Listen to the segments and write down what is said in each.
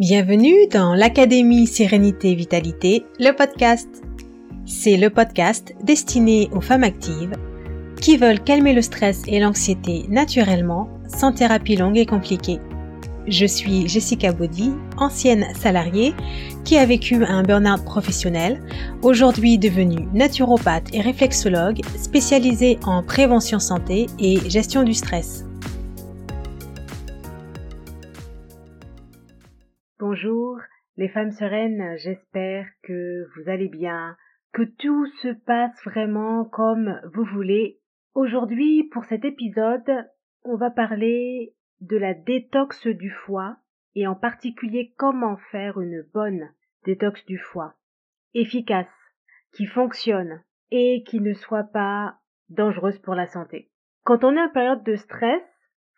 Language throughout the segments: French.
Bienvenue dans l'Académie Sérénité Vitalité, le podcast. C'est le podcast destiné aux femmes actives qui veulent calmer le stress et l'anxiété naturellement, sans thérapie longue et compliquée. Je suis Jessica Baudy, ancienne salariée qui a vécu un burn-out professionnel, aujourd'hui devenue naturopathe et réflexologue spécialisée en prévention santé et gestion du stress. Les femmes sereines, j'espère que vous allez bien, que tout se passe vraiment comme vous voulez. Aujourd'hui, pour cet épisode, on va parler de la détox du foie et en particulier comment faire une bonne détox du foie, efficace, qui fonctionne et qui ne soit pas dangereuse pour la santé. Quand on est en période de stress,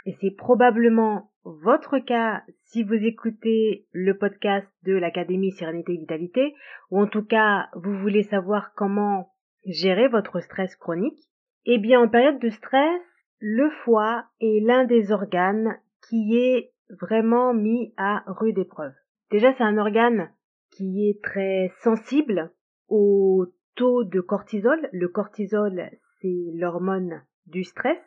et c'est probablement votre cas si vous écoutez le podcast de l'Académie Sérénité et Vitalité, ou en tout cas vous voulez savoir comment gérer votre stress chronique, eh bien en période de stress, le foie est l'un des organes qui est vraiment mis à rude épreuve. Déjà, c'est un organe qui est très sensible au taux de cortisol. Le cortisol, c'est l'hormone du stress.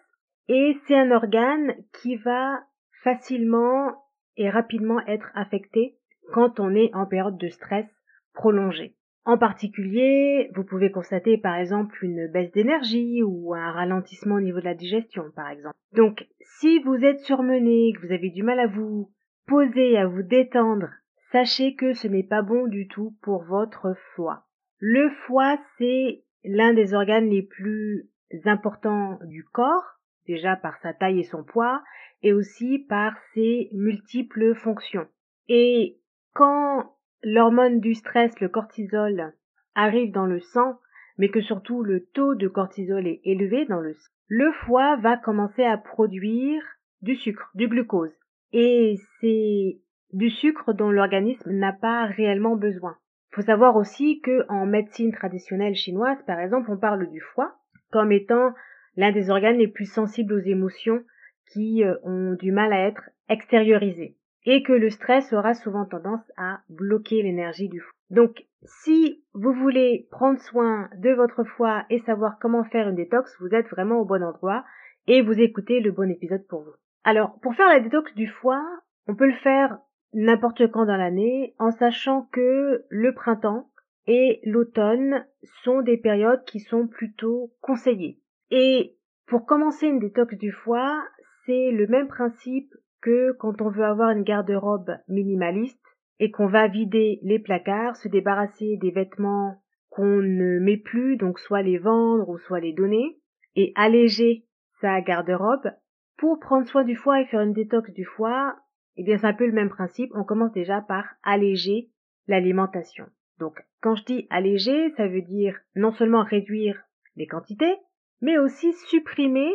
Et c'est un organe qui va facilement et rapidement être affecté quand on est en période de stress prolongée. En particulier, vous pouvez constater par exemple une baisse d'énergie ou un ralentissement au niveau de la digestion par exemple. Donc si vous êtes surmené, que vous avez du mal à vous poser, à vous détendre, sachez que ce n'est pas bon du tout pour votre foie. Le foie, c'est l'un des organes les plus importants du corps, déjà par sa taille et son poids, et aussi par ses multiples fonctions. Et quand l'hormone du stress, le cortisol, arrive dans le sang, mais que surtout le taux de cortisol est élevé dans le sang, le foie va commencer à produire du sucre, du glucose. Et c'est du sucre dont l'organisme n'a pas réellement besoin. Il faut savoir aussi que en médecine traditionnelle chinoise, par exemple, on parle du foie comme étant l'un des organes les plus sensibles aux émotions qui euh, ont du mal à être extériorisées et que le stress aura souvent tendance à bloquer l'énergie du foie. Donc, si vous voulez prendre soin de votre foie et savoir comment faire une détox, vous êtes vraiment au bon endroit et vous écoutez le bon épisode pour vous. Alors, pour faire la détox du foie, on peut le faire n'importe quand dans l'année en sachant que le printemps et l'automne sont des périodes qui sont plutôt conseillées. Et pour commencer une détox du foie, c'est le même principe que quand on veut avoir une garde-robe minimaliste et qu'on va vider les placards, se débarrasser des vêtements qu'on ne met plus, donc soit les vendre ou soit les donner, et alléger sa garde-robe. Pour prendre soin du foie et faire une détox du foie, eh bien c'est un peu le même principe, on commence déjà par alléger l'alimentation. Donc quand je dis alléger, ça veut dire non seulement réduire les quantités, mais aussi supprimer,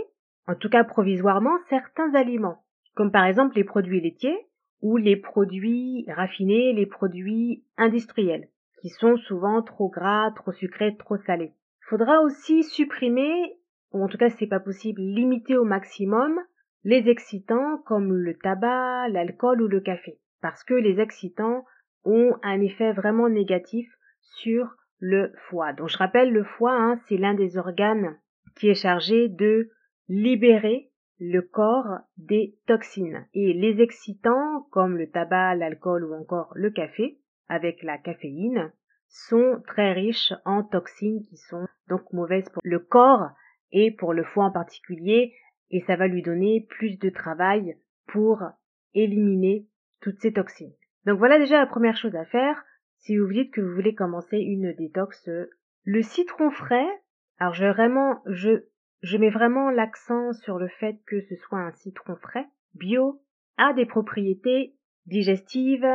en tout cas provisoirement, certains aliments comme par exemple les produits laitiers ou les produits raffinés, les produits industriels, qui sont souvent trop gras, trop sucrés, trop salés. Faudra aussi supprimer, ou en tout cas c'est pas possible, limiter au maximum les excitants comme le tabac, l'alcool ou le café. Parce que les excitants ont un effet vraiment négatif sur le foie. Donc je rappelle, le foie, hein, c'est l'un des organes qui est chargé de libérer le corps des toxines. Et les excitants, comme le tabac, l'alcool ou encore le café, avec la caféine, sont très riches en toxines qui sont donc mauvaises pour le corps et pour le foie en particulier, et ça va lui donner plus de travail pour éliminer toutes ces toxines. Donc voilà déjà la première chose à faire si vous dites que vous voulez commencer une détox. Le citron frais, alors je vraiment, je je mets vraiment l'accent sur le fait que ce soit un citron frais, bio, a des propriétés digestives,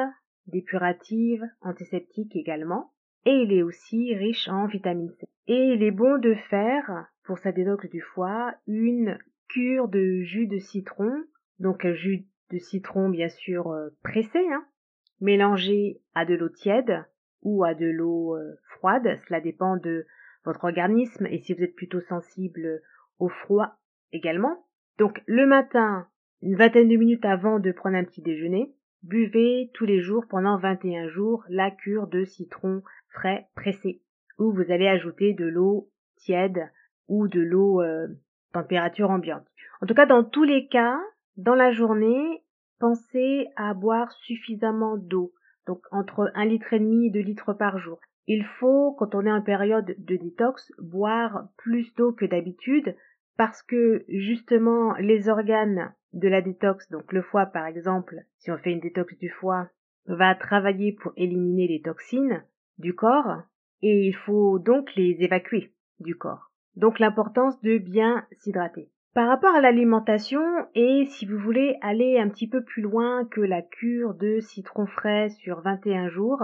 dépuratives, antiseptiques également, et il est aussi riche en vitamine C. Et il est bon de faire, pour sa détox du foie, une cure de jus de citron, donc un jus de citron bien sûr euh, pressé, hein, mélangé à de l'eau tiède ou à de l'eau euh, froide, cela dépend de votre organisme et si vous êtes plutôt sensible au froid également. Donc le matin, une vingtaine de minutes avant de prendre un petit déjeuner, buvez tous les jours pendant 21 jours la cure de citron frais pressé, où vous allez ajouter de l'eau tiède ou de l'eau euh, température ambiante. En tout cas, dans tous les cas, dans la journée, pensez à boire suffisamment d'eau, donc entre un litre et demi et 2 litres par jour. Il faut, quand on est en période de détox, boire plus d'eau que d'habitude parce que justement les organes de la détox, donc le foie par exemple, si on fait une détox du foie, va travailler pour éliminer les toxines du corps et il faut donc les évacuer du corps. Donc l'importance de bien s'hydrater. Par rapport à l'alimentation, et si vous voulez aller un petit peu plus loin que la cure de citron frais sur 21 jours,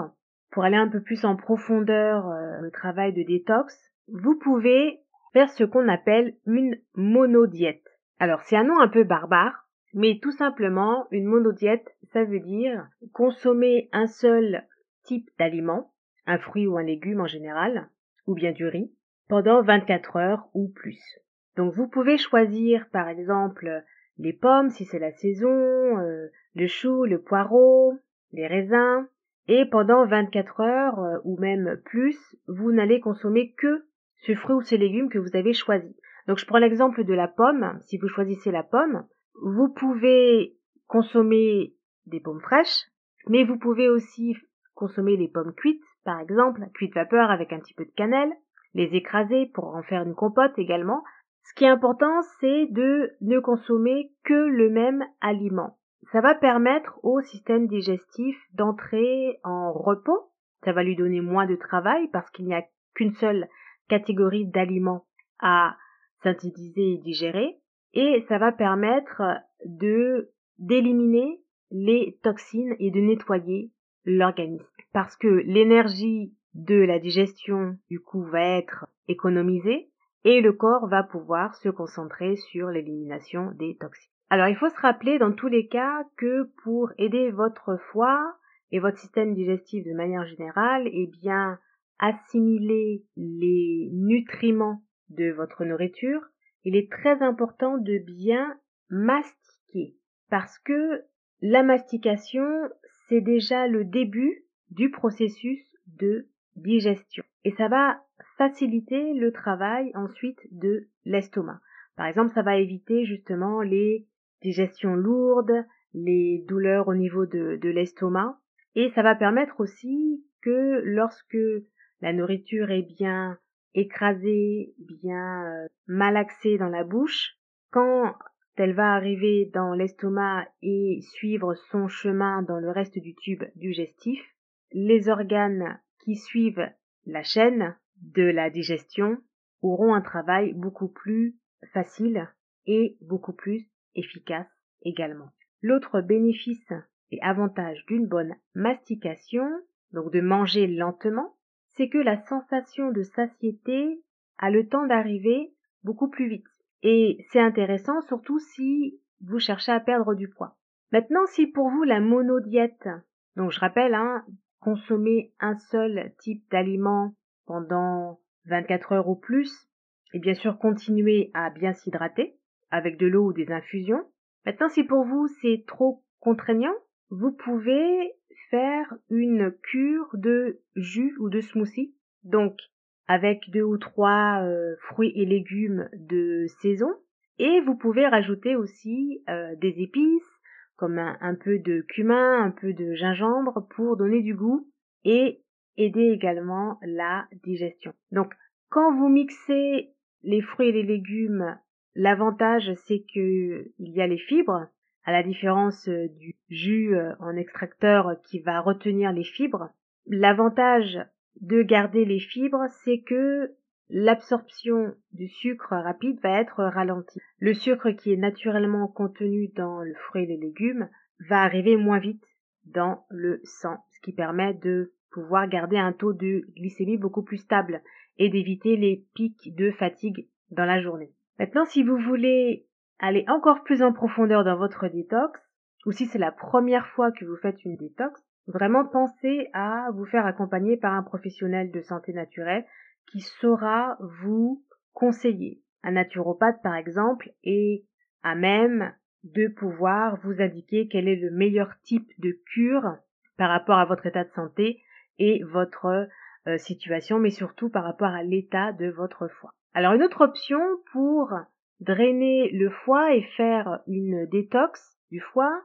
pour aller un peu plus en profondeur euh, le travail de détox, vous pouvez faire ce qu'on appelle une monodiète. Alors c'est un nom un peu barbare, mais tout simplement une monodiète, ça veut dire consommer un seul type d'aliment, un fruit ou un légume en général, ou bien du riz, pendant 24 heures ou plus. Donc vous pouvez choisir par exemple les pommes si c'est la saison, euh, le chou, le poireau, les raisins, et pendant 24 heures euh, ou même plus, vous n'allez consommer que ce fruit ou ces légumes que vous avez choisi. Donc je prends l'exemple de la pomme. Si vous choisissez la pomme, vous pouvez consommer des pommes fraîches, mais vous pouvez aussi consommer les pommes cuites, par exemple, cuites vapeur avec un petit peu de cannelle, les écraser pour en faire une compote également, ce qui est important, c'est de ne consommer que le même aliment. Ça va permettre au système digestif d'entrer en repos. Ça va lui donner moins de travail parce qu'il n'y a qu'une seule catégorie d'aliments à synthétiser et digérer. Et ça va permettre de d'éliminer les toxines et de nettoyer l'organisme. Parce que l'énergie de la digestion, du coup, va être économisée et le corps va pouvoir se concentrer sur l'élimination des toxines. Alors il faut se rappeler dans tous les cas que pour aider votre foie et votre système digestif de manière générale, eh bien assimiler les nutriments de votre nourriture, il est très important de bien mastiquer parce que la mastication, c'est déjà le début du processus de digestion. Et ça va faciliter le travail ensuite de l'estomac. Par exemple, ça va éviter justement les digestions lourdes, les douleurs au niveau de, de l'estomac. Et ça va permettre aussi que lorsque la nourriture est bien écrasée, bien euh, malaxée dans la bouche, quand elle va arriver dans l'estomac et suivre son chemin dans le reste du tube digestif, les organes qui suivent la chaîne de la digestion auront un travail beaucoup plus facile et beaucoup plus efficace également. L'autre bénéfice et avantage d'une bonne mastication, donc de manger lentement, c'est que la sensation de satiété a le temps d'arriver beaucoup plus vite. Et c'est intéressant surtout si vous cherchez à perdre du poids. Maintenant, si pour vous la monodiète, donc je rappelle, hein, consommer un seul type d'aliment pendant 24 heures ou plus, et bien sûr continuer à bien s'hydrater avec de l'eau ou des infusions. Maintenant, si pour vous c'est trop contraignant, vous pouvez faire une cure de jus ou de smoothie. Donc, avec deux ou trois euh, fruits et légumes de saison. Et vous pouvez rajouter aussi euh, des épices, comme un, peu de cumin, un peu de gingembre pour donner du goût et aider également la digestion. Donc, quand vous mixez les fruits et les légumes, l'avantage c'est que il y a les fibres, à la différence euh, du jus euh, en extracteur qui va retenir les fibres. L'avantage de garder les fibres, c'est que l'absorption du sucre rapide va être ralentie. Le sucre qui est naturellement contenu dans le fruit et les légumes va arriver moins vite dans le sang, ce qui permet de pouvoir garder un taux de glycémie beaucoup plus stable et d'éviter les pics de fatigue dans la journée. Maintenant, si vous voulez aller encore plus en profondeur dans votre détox, ou si c'est la première fois que vous faites une détox, vraiment pensez à vous faire accompagner par un professionnel de santé naturelle qui saura vous conseiller. Un naturopathe, par exemple, est à même de pouvoir vous indiquer quel est le meilleur type de cure par rapport à votre état de santé et votre euh, situation, mais surtout par rapport à l'état de votre foie. Alors une autre option pour drainer le foie et faire une détox du foie,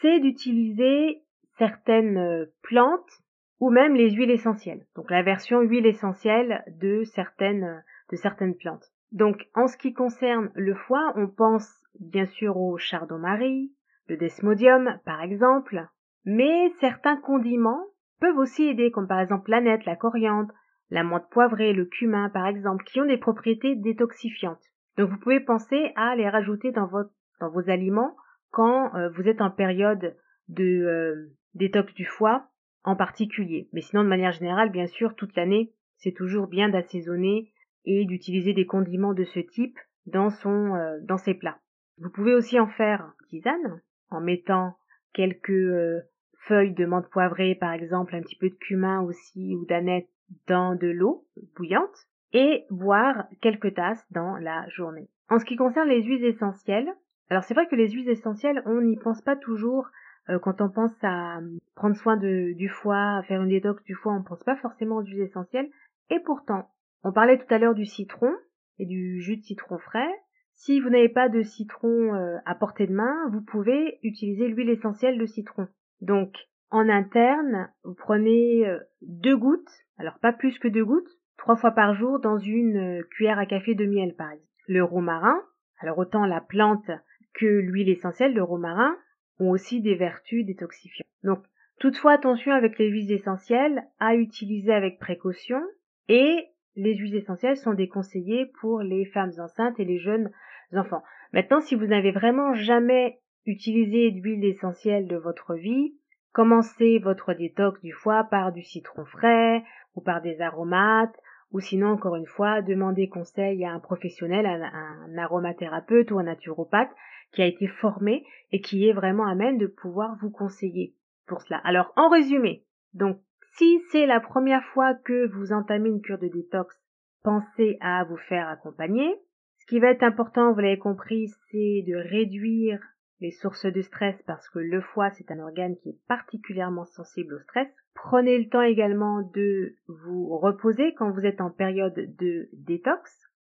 c'est d'utiliser certaines euh, plantes ou même les huiles essentielles. Donc la version huile essentielle de certaines de certaines plantes. Donc en ce qui concerne le foie, on pense bien sûr au chardon-marie, le desmodium par exemple, mais certains condiments peuvent aussi aider comme par exemple la nette, la coriandre, la menthe poivrée, le cumin par exemple, qui ont des propriétés détoxifiantes. Donc vous pouvez penser à les rajouter dans, vos aliments quand euh, vous êtes en période de euh, détox du foie en particulier. Mais sinon de manière générale, bien sûr, toute l'année, c'est toujours bien d'assaisonner et d'utiliser des condiments de ce type dans son euh, dans ses plats. Vous pouvez aussi en faire tisane en mettant quelques feuilles de menthe poivrée par exemple, un petit peu de cumin aussi ou d'aneth dans de l'eau bouillante et boire quelques tasses dans la journée. En ce qui concerne les huiles essentielles, alors c'est vrai que les huiles essentielles, on n'y pense pas toujours euh, quand on pense à euh, prendre soin de, du foie, à faire une détox du foie, on pense pas forcément aux huiles essentielles. Et pourtant, on parlait tout à l'heure du citron et du jus de citron frais. Si vous n'avez pas de citron euh, à portée de main, vous pouvez utiliser l'huile essentielle de citron. Donc, en interne, vous prenez deux gouttes, alors pas plus que deux gouttes, trois fois par jour dans une euh, cuillère à café de miel par exemple. Le romarin, alors autant la plante que l'huile essentielle de romarin ont aussi des vertus détoxifiantes. Donc toutefois attention avec les huiles essentielles à utiliser avec précaution et les huiles essentielles sont déconseillées pour les femmes enceintes et les jeunes enfants. Maintenant si vous n'avez vraiment jamais utilisé d'huile essentielle de votre vie, commencez votre détox du foie par du citron frais ou par des aromates ou sinon encore une fois demander conseil à un professionnel, à un, aromathérapeute ou un naturopathe qui a été formé et qui est vraiment à même de pouvoir vous conseiller pour cela. Alors en résumé, donc si c'est la première fois que vous entamez une cure de détox, pensez à vous faire accompagner. Ce qui va être important, vous l'avez compris, c'est de réduire les sources de stress parce que le foie c'est un organe qui est particulièrement sensible au stress. Prenez le temps également de vous reposer quand vous êtes en période de détox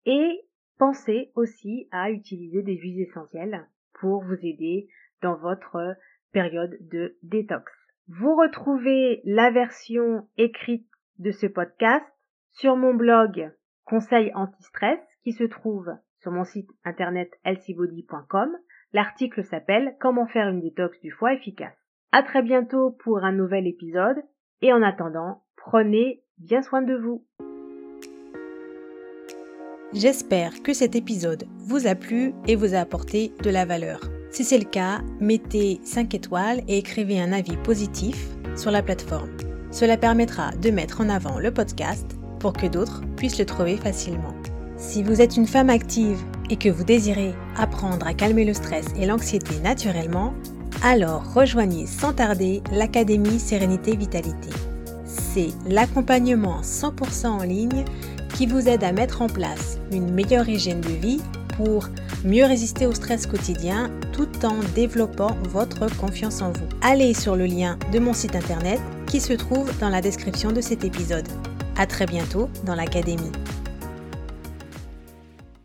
et pensez aussi à utiliser des huiles essentielles pour vous aider dans votre période de détox. Vous retrouvez la version écrite de ce podcast sur mon blog Conseil anti-stress qui se trouve sur mon site internet healthybody.com L'article s'appelle Comment faire une détox du foie efficace. À très bientôt pour un nouvel épisode et en attendant, prenez bien soin de vous. J'espère que cet épisode vous a plu et vous a apporté de la valeur. Si c'est le cas, mettez 5 étoiles et écrivez un avis positif sur la plateforme. Cela permettra de mettre en avant le podcast pour que d'autres puissent le trouver facilement. Si vous êtes une femme active et que vous désirez apprendre à calmer le stress et l'anxiété naturellement, alors rejoignez sans tarder l'Académie Sérénité Vitalité. C'est l'accompagnement 100% en ligne qui vous aide à mettre en place une meilleure hygiène de vie pour mieux résister au stress quotidien tout en développant votre confiance en vous. Allez sur le lien de mon site internet qui se trouve dans la description de cet épisode. À très bientôt dans l'Académie.